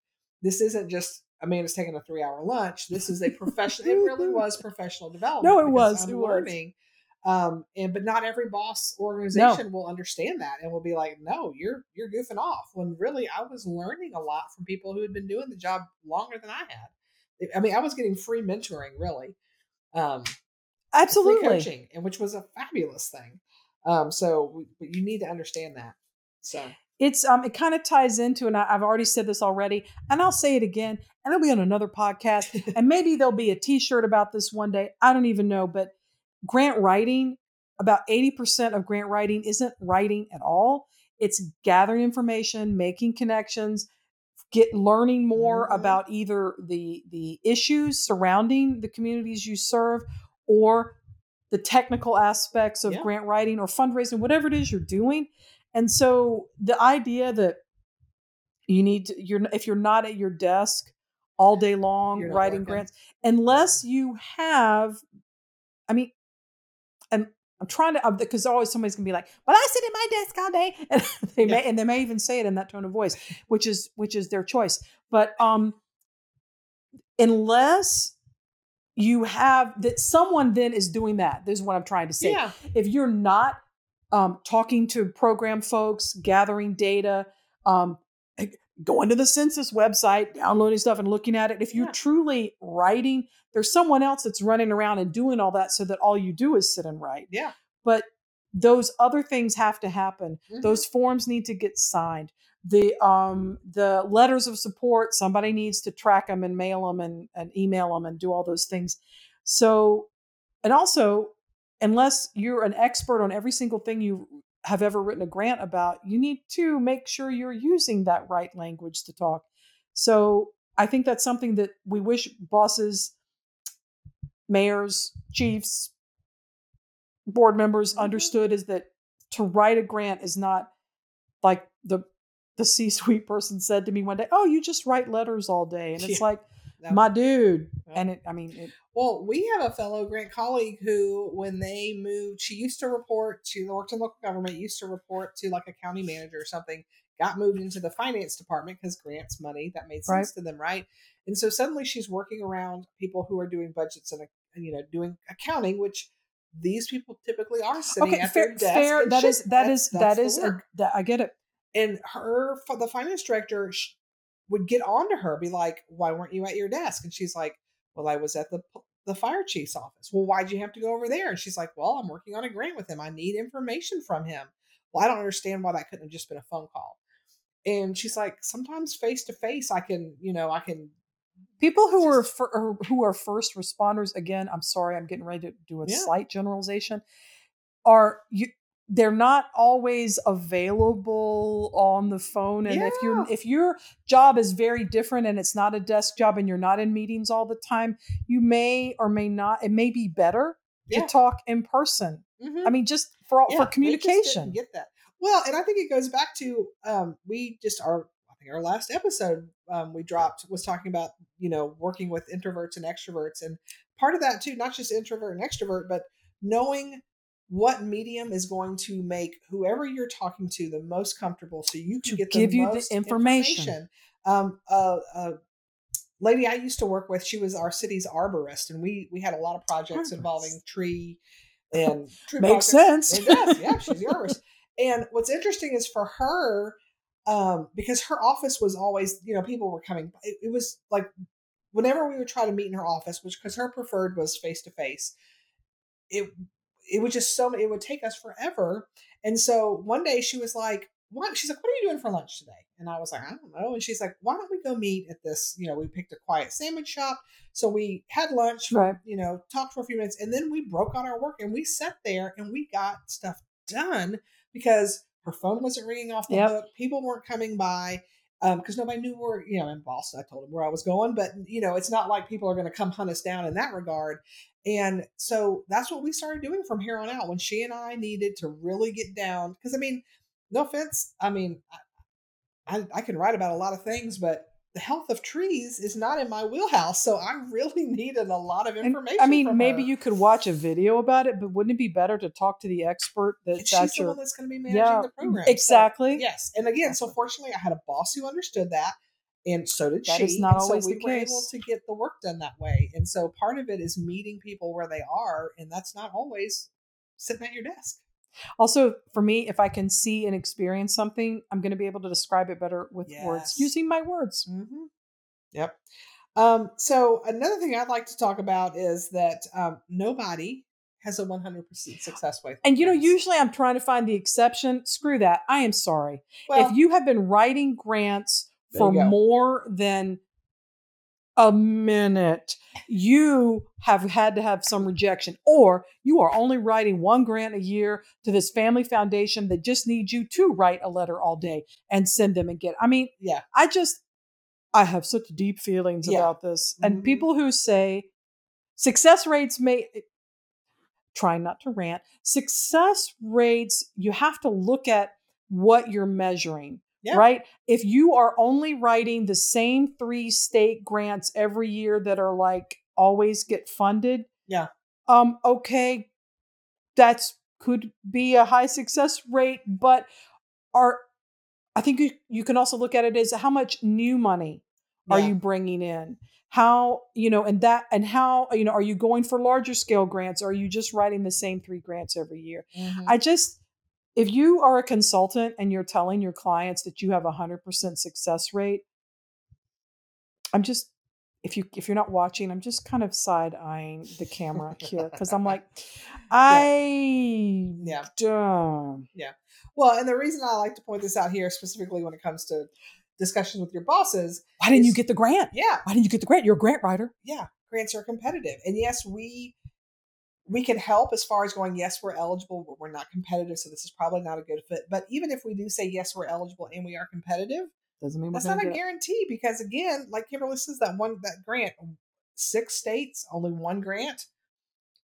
this isn't just Amanda's taking a three hour lunch. This is a professional. it really was professional development. No, it was. I'm it learning. Was. Um, and but not every boss organization no. will understand that and will be like, no, you're you're goofing off. When really, I was learning a lot from people who had been doing the job longer than I had. I mean, I was getting free mentoring, really. Um, Absolutely, coaching, and which was a fabulous thing. Um, so we, you need to understand that. So it's um it kind of ties into and I, have already said this already and i'll say it again and it'll be on another podcast and maybe there'll be a t-shirt about this one day i don't even know but grant writing about 80% of grant writing isn't writing at all it's gathering information making connections get learning more mm-hmm. about either the the issues surrounding the communities you serve or the technical aspects of yeah. grant writing or fundraising whatever it is you're doing and so the idea that you need to you're if you're not at your desk all day long writing working. grants unless you have I mean and I'm trying to because always somebody's gonna be like, "Well, I sit at my desk all day," and they yeah. may and they may even say it in that tone of voice, which is which is their choice. But um, unless you have that someone then is doing that. This is what I'm trying to say. Yeah. If you're not um, talking to program folks, gathering data, um, going to the census website, downloading stuff and looking at it. If you're yeah. truly writing, there's someone else that's running around and doing all that so that all you do is sit and write. Yeah. But those other things have to happen. Mm-hmm. Those forms need to get signed. The um the letters of support, somebody needs to track them and mail them and, and email them and do all those things. So and also unless you're an expert on every single thing you have ever written a grant about, you need to make sure you're using that right language to talk. So I think that's something that we wish bosses, mayors, chiefs, board members mm-hmm. understood is that to write a grant is not like the the C-suite person said to me one day, "Oh, you just write letters all day," and it's yeah. like, my dude. And it, I mean, it, well, we have a fellow grant colleague who, when they moved, she used to report to worked in local government, used to report to like a county manager or something. Got moved into the finance department because grants money that made sense right. to them, right? And so suddenly she's working around people who are doing budgets and uh, you know doing accounting, which these people typically are sitting okay, at fair, their desk. Fair. That is that is that is that I get it. And her, for the finance director, would get on to her, be like, "Why weren't you at your desk?" And she's like, "Well, I was at the the fire chief's office." Well, why'd you have to go over there? And she's like, "Well, I'm working on a grant with him. I need information from him." Well, I don't understand why that couldn't have just been a phone call. And she's like, "Sometimes face to face, I can, you know, I can." People who are for, who are first responders, again, I'm sorry, I'm getting ready to do a yeah. slight generalization. Are you? They're not always available on the phone and yeah. if you if your job is very different and it's not a desk job and you're not in meetings all the time you may or may not it may be better yeah. to talk in person mm-hmm. i mean just for yeah, for communication get that well and i think it goes back to um, we just our i think our last episode um, we dropped was talking about you know working with introverts and extroverts and part of that too not just introvert and extrovert but knowing what medium is going to make whoever you're talking to the most comfortable so you can to get give you the information. information. Um, uh, uh, lady I used to work with, she was our city's arborist, and we we had a lot of projects arborist. involving tree and tree makes sense. It does, yeah. She's the arborist. And what's interesting is for her, um, because her office was always, you know, people were coming. It, it was like whenever we would try to meet in her office, which because her preferred was face to face. It it was just so it would take us forever. And so one day she was like, "What?" She's like, "What are you doing for lunch today?" And I was like, "I don't know." And she's like, "Why don't we go meet at this?" You know, we picked a quiet sandwich shop. So we had lunch, right. you know, talked for a few minutes, and then we broke on our work and we sat there and we got stuff done because her phone wasn't ringing off the yep. hook. People weren't coming by because um, nobody knew where you know in Boston. I told them where I was going, but you know it's not like people are going to come hunt us down in that regard. And so that's what we started doing from here on out. When she and I needed to really get down, because I mean, no offense, I mean, I, I, I can write about a lot of things, but the health of trees is not in my wheelhouse. So I really needed a lot of information. And, I mean, maybe her. you could watch a video about it, but wouldn't it be better to talk to the expert that's she's the your, one that's going to be managing yeah, the program? Exactly. So, yes. And again, so fortunately I had a boss who understood that and so did that she. Is not and always so we the were case. able to get the work done that way. And so part of it is meeting people where they are, and that's not always sitting at your desk. Also, for me, if I can see and experience something, I'm going to be able to describe it better with yes. words, using my words. Mm-hmm. Yep. Um, so another thing I'd like to talk about is that um, nobody has a 100% success rate. And you know, usually I'm trying to find the exception. Screw that. I am sorry. Well, if you have been writing grants for more than a minute, you have had to have some rejection, or you are only writing one grant a year to this family foundation that just needs you to write a letter all day and send them and get. I mean, yeah, I just, I have such deep feelings yeah. about this. Mm-hmm. And people who say success rates may, trying not to rant, success rates, you have to look at what you're measuring. Yeah. Right? If you are only writing the same three state grants every year that are like always get funded, yeah. Um okay, that's could be a high success rate, but are I think you, you can also look at it as how much new money yeah. are you bringing in? How, you know, and that, and how, you know, are you going for larger scale grants? Or are you just writing the same three grants every year? Mm-hmm. I just, if you are a consultant and you're telling your clients that you have a 100% success rate, I'm just if you if you're not watching, I'm just kind of side eyeing the camera here because I'm like, I yeah. yeah. yeah. Well, and the reason I like to point this out here specifically when it comes to discussions with your bosses. Why didn't is, you get the grant? Yeah. Why didn't you get the grant? You're a grant writer. Yeah. Grants are competitive. And yes, we we can help as far as going, yes, we're eligible, but we're not competitive, so this is probably not a good fit. But even if we do say yes, we're eligible and we are competitive, doesn't mean that's not a guarantee because again, like Kimberly says, that one that grant, six states, only one grant,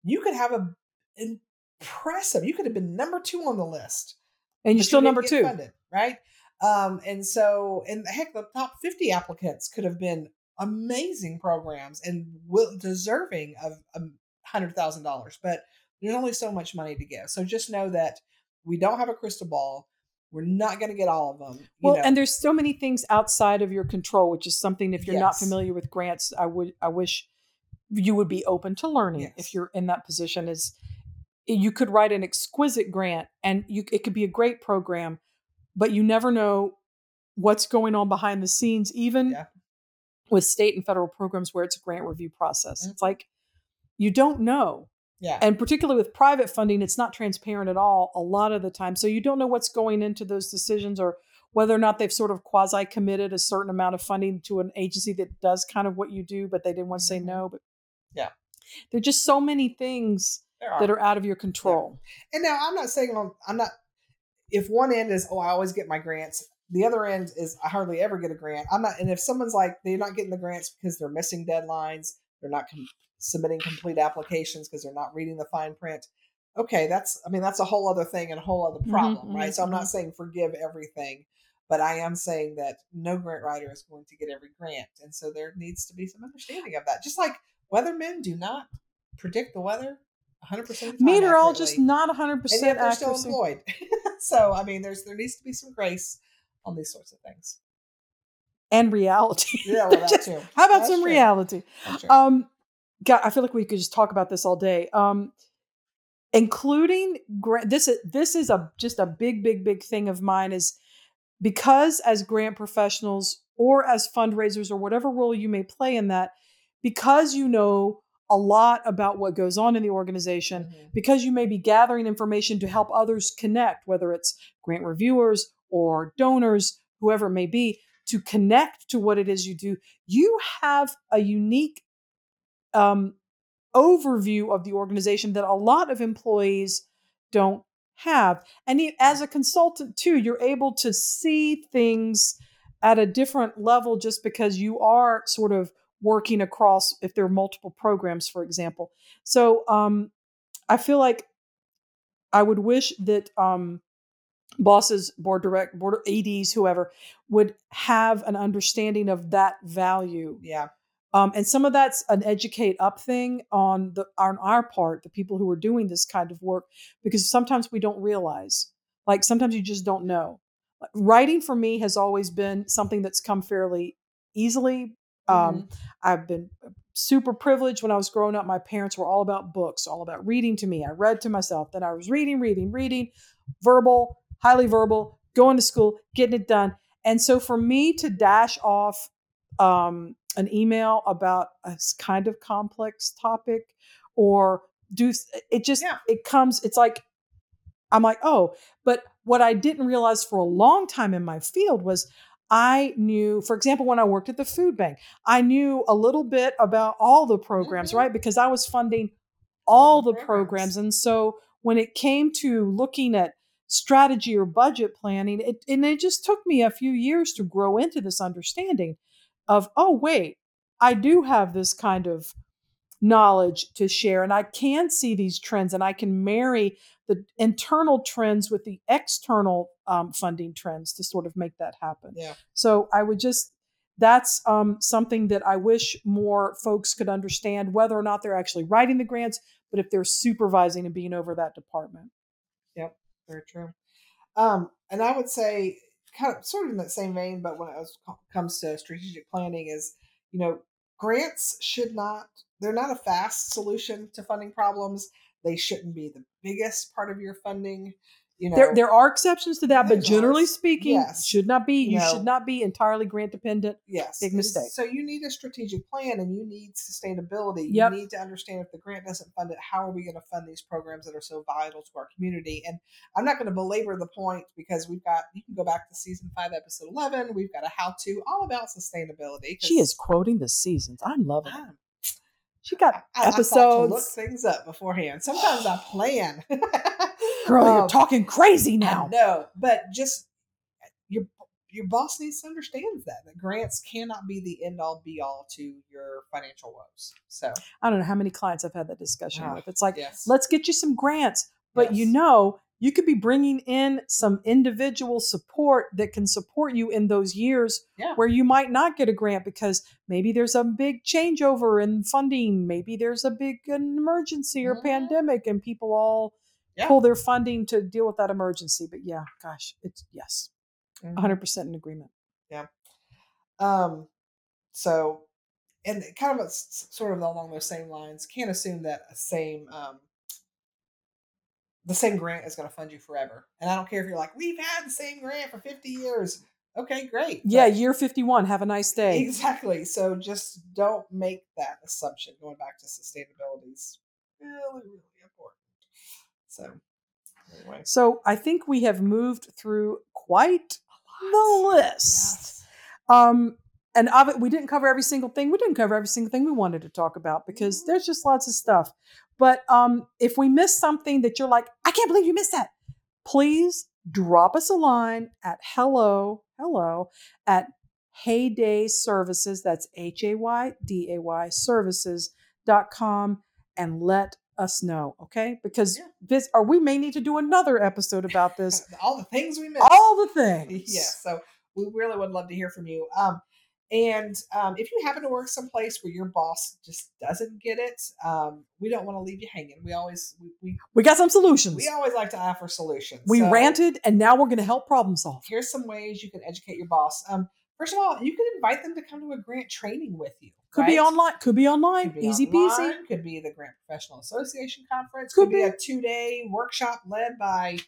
you could have a impressive. You could have been number two on the list, and you're still you number two, funded, right? Um, and so, and heck, the top fifty applicants could have been amazing programs and will, deserving of a hundred thousand dollars, but there's only so much money to give. So just know that we don't have a crystal ball. We're not going to get all of them. well, know. and there's so many things outside of your control, which is something if you're yes. not familiar with grants, I would I wish you would be open to learning yes. if you're in that position is you could write an exquisite grant and you it could be a great program, but you never know what's going on behind the scenes even yeah. with state and federal programs where it's a grant review process. Mm-hmm. It's like you don't know yeah. And particularly with private funding, it's not transparent at all a lot of the time. So you don't know what's going into those decisions or whether or not they've sort of quasi committed a certain amount of funding to an agency that does kind of what you do, but they didn't want to say mm-hmm. no. But yeah, there are just so many things are. that are out of your control. Yeah. And now I'm not saying I'm not, if one end is, oh, I always get my grants, the other end is I hardly ever get a grant. I'm not, and if someone's like, they're not getting the grants because they're missing deadlines, they're not com- submitting complete applications because they're not reading the fine print. Okay, that's I mean that's a whole other thing and a whole other mm-hmm, problem, mm-hmm, right? So I'm not mm-hmm. saying forgive everything, but I am saying that no grant writer is going to get every grant, and so there needs to be some understanding of that. Just like weathermen do not predict the weather 100 percent. Meteorologists are not 100 percent they're still employed. so I mean, there's there needs to be some grace on these sorts of things and reality. Yeah, well, that too. How about That's some true. reality? Um, God, I feel like we could just talk about this all day. Um, including grant. This is this is a just a big, big, big thing of mine is because as grant professionals or as fundraisers or whatever role you may play in that, because you know a lot about what goes on in the organization, mm-hmm. because you may be gathering information to help others connect, whether it's grant reviewers or donors, whoever it may be, to connect to what it is you do, you have a unique um, overview of the organization that a lot of employees don't have. And as a consultant, too, you're able to see things at a different level just because you are sort of working across, if there are multiple programs, for example. So um, I feel like I would wish that um, bosses, board direct, board ads, whoever, would have an understanding of that value. Yeah. Um, and some of that's an educate up thing on the on our part, the people who are doing this kind of work, because sometimes we don't realize. Like sometimes you just don't know. Writing for me has always been something that's come fairly easily. Um, mm-hmm. Um, I've been super privileged when I was growing up. My parents were all about books, all about reading to me. I read to myself. Then I was reading, reading, reading, verbal, highly verbal, going to school, getting it done. And so for me to dash off um, an email about a kind of complex topic or do it just yeah. it comes it's like i'm like oh but what i didn't realize for a long time in my field was i knew for example when i worked at the food bank i knew a little bit about all the programs mm-hmm. right because i was funding all the programs. programs and so when it came to looking at strategy or budget planning it and it just took me a few years to grow into this understanding of, oh, wait, I do have this kind of knowledge to share and I can see these trends and I can marry the internal trends with the external um, funding trends to sort of make that happen. Yeah. So I would just, that's um, something that I wish more folks could understand, whether or not they're actually writing the grants, but if they're supervising and being over that department. Yep, very true. Um, and I would say kind of sort of in that same vein, but when it comes to strategic planning, is you know grants should not they're not a fast solution to funding problems. They shouldn't be the biggest part of your funding. You know, there there are exceptions to that, but generally speaking, yes. should not be. You, should not be entirely grant dependent. Yes, big mistake. So you need a strategic plan, and you need sustainability. Yep. You need to understand if the grant doesn't fund it, how are we going to fund these programs that are so vital to our community? And I'm not going to belabor the point because we've got you can go back to season five, episode eleven. We've got a how to all about sustainability. She is quoting the seasons. I'm loving it. Ah. She got I, episodes. I look things up beforehand. Sometimes I plan. Girl, um, you're talking crazy now. No, but just your your boss needs to understand that that grants cannot be the end all be all to your financial woes. So I don't know how many clients I've had that discussion uh, with. It's like, yes. let's get you some grants, but yes. you know, you could be bringing in some individual support that can support you in those years yeah. where you might not get a grant because maybe there's a big changeover in funding, maybe there's a big emergency or mm-hmm. pandemic, and people all yeah. pull their funding to deal with that emergency. But yeah, gosh, it's yes, mm-hmm. 100% in agreement. Yeah. Um, so, and kind of a, sort of along those same lines, can't assume that a same um, the same grant is going to fund you forever. And I don't care if you're like, we've had the same grant for 50 years. Okay, great. Yeah, but, year 51. Have a nice day. Exactly. So just don't make that assumption. Going back to sustainability is really, really. So, anyway. So I think we have moved through quite the list. Yes. Um, and it, we didn't cover every single thing. We didn't cover every single thing we wanted to talk about because mm-hmm. there's just lots of stuff. But um, if we miss something that you're like, I can't believe you missed that, please drop us a line at hello, hello at Hayday Services. That's H A Y D A Y services.com and let us know, okay? Because yeah. this, or we may need to do another episode about this. All the things we missed. All the things. Yeah. So we really would love to hear from you. Um, and um, if you happen to work someplace where your boss just doesn't get it, um, we don't want to leave you hanging. We always we, we, we got some solutions. We always like to offer solutions. We so, ranted, and now we're going to help problem solve. Here's some ways you can educate your boss. Um, first of all, you can invite them to come to a grant training with you. Could right? be online. Could be online. Could be Easy online, peasy. Could be the Grant Professional Association conference. Could, could be, be a two day workshop led by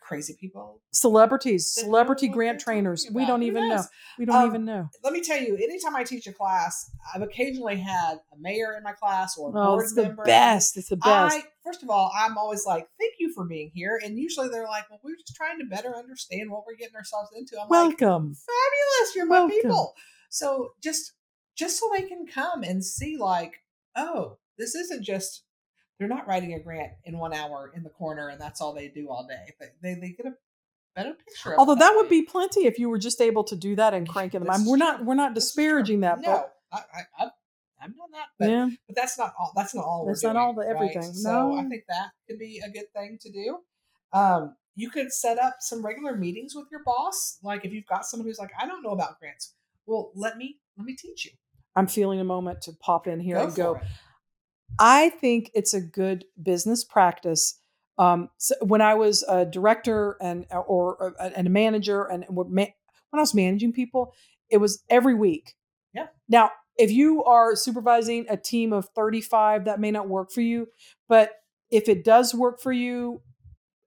crazy people, celebrities, celebrity grant trainers. We don't even know. We don't um, even know. Let me tell you, anytime I teach a class, I've occasionally had a mayor in my class or a oh, board it's member. the best. It's the best. I, first of all, I'm always like, "Thank you for being here," and usually they're like, "Well, we're just trying to better understand what we're getting ourselves into." I'm welcome, like, fabulous. You're welcome. my people. So just just so they can come and see, like, oh, this isn't just they're not writing a grant in one hour in the corner and that's all they do all day. They they, they get a better picture. Although that, that would be plenty if you were just able to do that and crank in the mind. We're not we're not disparaging that. No, but, I, I, I'm not that, but, yeah. but that's not all. That's not all. That's not all the everything. Right? No, so I think that could be a good thing to do. Um, you could set up some regular meetings with your boss. Like if you've got someone who's like, I don't know about grants. Well, let me let me teach you. I'm feeling a moment to pop in here go and go. It. I think it's a good business practice. Um, so when I was a director and uh, or, uh, and a manager and when I was managing people, it was every week. Yeah. Now, if you are supervising a team of 35, that may not work for you. But if it does work for you,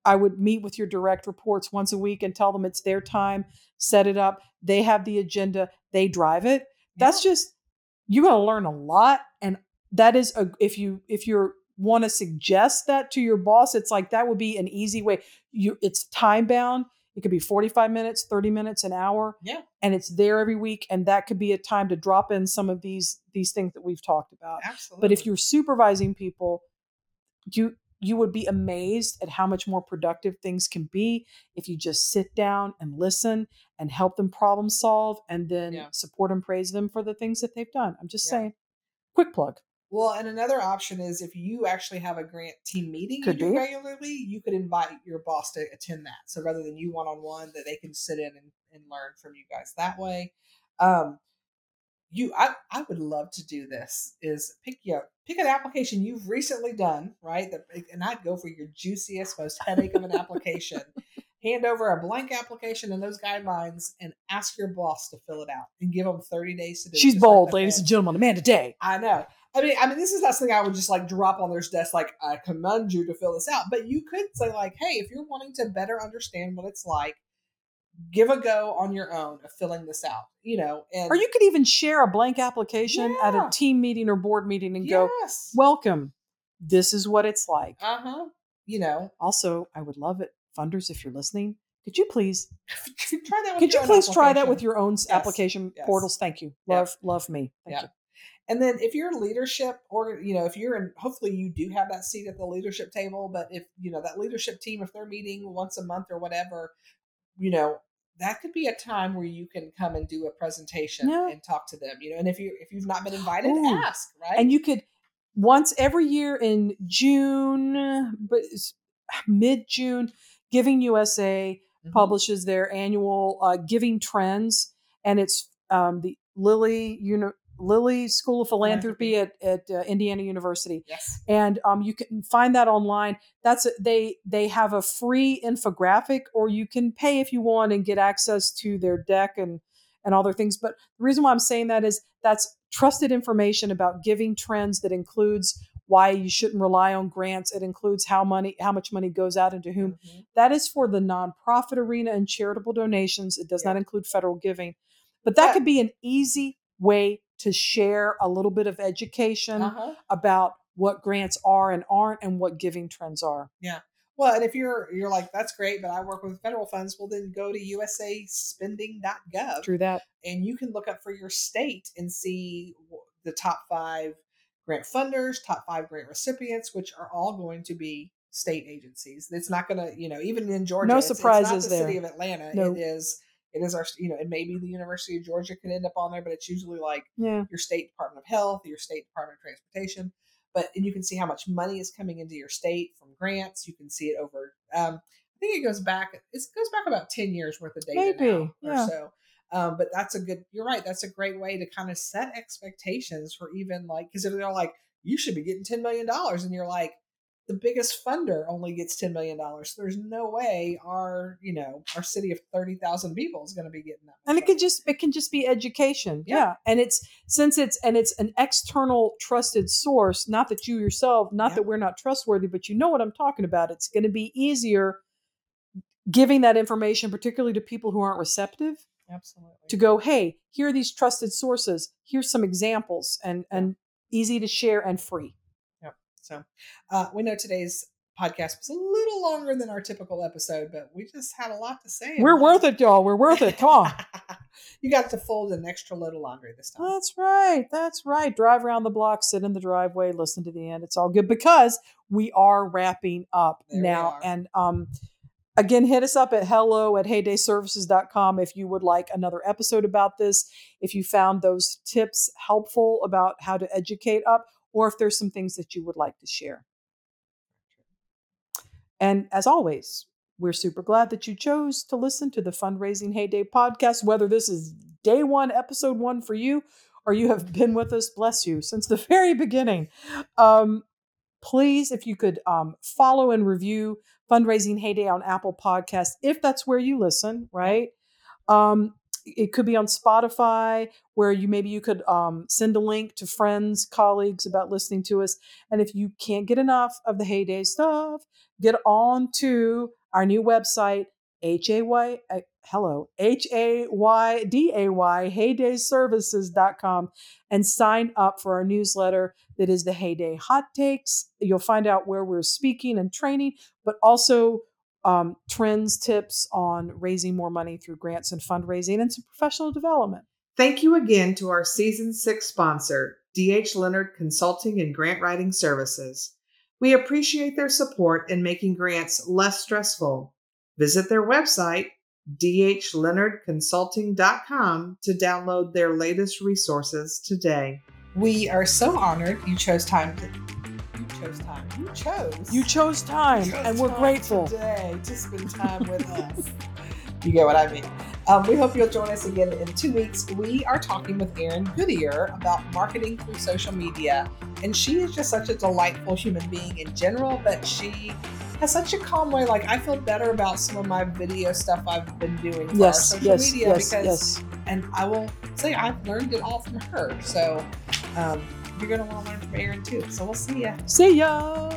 I would meet with your direct reports once a week and tell them it's their time, set it up. They have the agenda, they drive it. Yeah. That's just, you're going to learn a lot. And that is a if you if you want to suggest that to your boss it's like that would be an easy way you it's time bound it could be 45 minutes 30 minutes an hour yeah and it's there every week and that could be a time to drop in some of these these things that we've talked about absolutely but if you're supervising people you you would be amazed at how much more productive things can be if you just sit down and listen and help them problem solve and then yeah. support and praise them for the things that they've done i'm just yeah. saying quick plug well, and another option is if you actually have a grant team meeting could you do regularly, you could invite your boss to attend that. So rather than you one on one, that they can sit in and, and learn from you guys that way. Um, you, I, I would love to do this. Is pick you pick an application you've recently done, right? That, and I'd go for your juiciest, most headache of an application. Hand over a blank application and those guidelines, and ask your boss to fill it out, and give them thirty days to do. It. She's bold, like ladies and gentlemen. Amanda Day. I know. I mean, I mean, this is not something I would just like drop on their desk, like I command you to fill this out. But you could say, like, hey, if you're wanting to better understand what it's like, give a go on your own of filling this out. You know, and or you could even share a blank application yeah. at a team meeting or board meeting and yes. go, welcome. This is what it's like. Uh huh. You know. Also, I would love it, funders, if you're listening. Could you please try that? Could you please try that with your own yes. application yes. portals? Thank you. Love, love me. Thank you. And then if you're leadership or you know if you're in hopefully you do have that seat at the leadership table but if you know that leadership team if they're meeting once a month or whatever you know that could be a time where you can come and do a presentation yeah. and talk to them you know and if you if you've not been invited Ooh. ask right and you could once every year in June but mid June Giving USA mm-hmm. publishes their annual uh, Giving Trends and it's um, the Lilly Uni- Lilly School of Philanthropy at, at uh, Indiana University. Yes. And um, you can find that online. That's a, they they have a free infographic, or you can pay if you want and get access to their deck and and all their things. But the reason why I'm saying that is that's trusted information about giving trends that includes why you shouldn't rely on grants. It includes how money how much money goes out into whom. Mm-hmm. That is for the nonprofit arena and charitable donations. It does yeah. not include federal giving. But that yeah. could be an easy way to share a little bit of education uh-huh. about what grants are and aren't and what giving trends are. Yeah. Well, and if you're you're like that's great, but I work with federal funds, well then go to usaspending.gov. True that. And you can look up for your state and see the top 5 grant funders, top 5 grant recipients, which are all going to be state agencies. It's not going to, you know, even in Georgia, no surprises it's, it's the there. City of Atlanta. Nope. It is it is our, you know, and maybe the University of Georgia could end up on there, but it's usually like yeah. your state Department of Health, your state Department of Transportation. But and you can see how much money is coming into your state from grants. You can see it over. Um, I think it goes back. It goes back about ten years worth of data maybe now, yeah. or so. Um, but that's a good. You're right. That's a great way to kind of set expectations for even like because if they're like you should be getting ten million dollars, and you're like, the biggest funder only gets $10 million. So there's no way our, you know, our city of 30,000 people is going to be getting that. And it can just, it can just be education. Yeah. yeah. And it's, since it's, and it's an external trusted source, not that you yourself, not yeah. that we're not trustworthy, but you know what I'm talking about. It's going to be easier giving that information, particularly to people who aren't receptive. Absolutely. To go, hey, here are these trusted sources. Here's some examples and, and easy to share and free. So uh, we know today's podcast was a little longer than our typical episode, but we just had a lot to say. We're worth it, y'all. We're worth it. Come on. you got to fold an extra load of laundry this time. That's right. That's right. Drive around the block, sit in the driveway, listen to the end. It's all good because we are wrapping up there now. And um again hit us up at hello at haydayservices.com if you would like another episode about this if you found those tips helpful about how to educate up or if there's some things that you would like to share. And as always, we're super glad that you chose to listen to the Fundraising Hayday podcast, whether this is day one, episode one for you, or you have been with us, bless you, since the very beginning. Um, please, if you could um, follow and review Fundraising Hayday on Apple Podcasts, if that's where you listen, right? Um, it could be on Spotify where you maybe you could um, send a link to friends, colleagues about listening to us. And if you can't get enough of the Hayday stuff, get on to our new website, H A Y, uh, hello, H A Y D A Y, haydayservices.com, and sign up for our newsletter that is the Hayday Hot Takes. You'll find out where we're speaking and training, but also um, trends, tips on raising more money through grants and fundraising, and some professional development. Thank you again to our season six sponsor, DH Leonard Consulting and Grant Writing Services. We appreciate their support in making grants less stressful. Visit their website, dhleonardconsulting.com, to download their latest resources today. We are so honored you chose time to chose time. You chose. You chose time, you chose and we're time grateful today to spend time with us. You get what I mean. Um, we hope you'll join us again in two weeks. We are talking with Erin Goodyear about marketing through social media, and she is just such a delightful human being in general. But she has such a calm way. Like I feel better about some of my video stuff I've been doing for yes, social yes, media yes, because, yes. and I will say I've learned it all from her. So. Um, you're to want to learn from Erin too. So we'll see ya. See ya.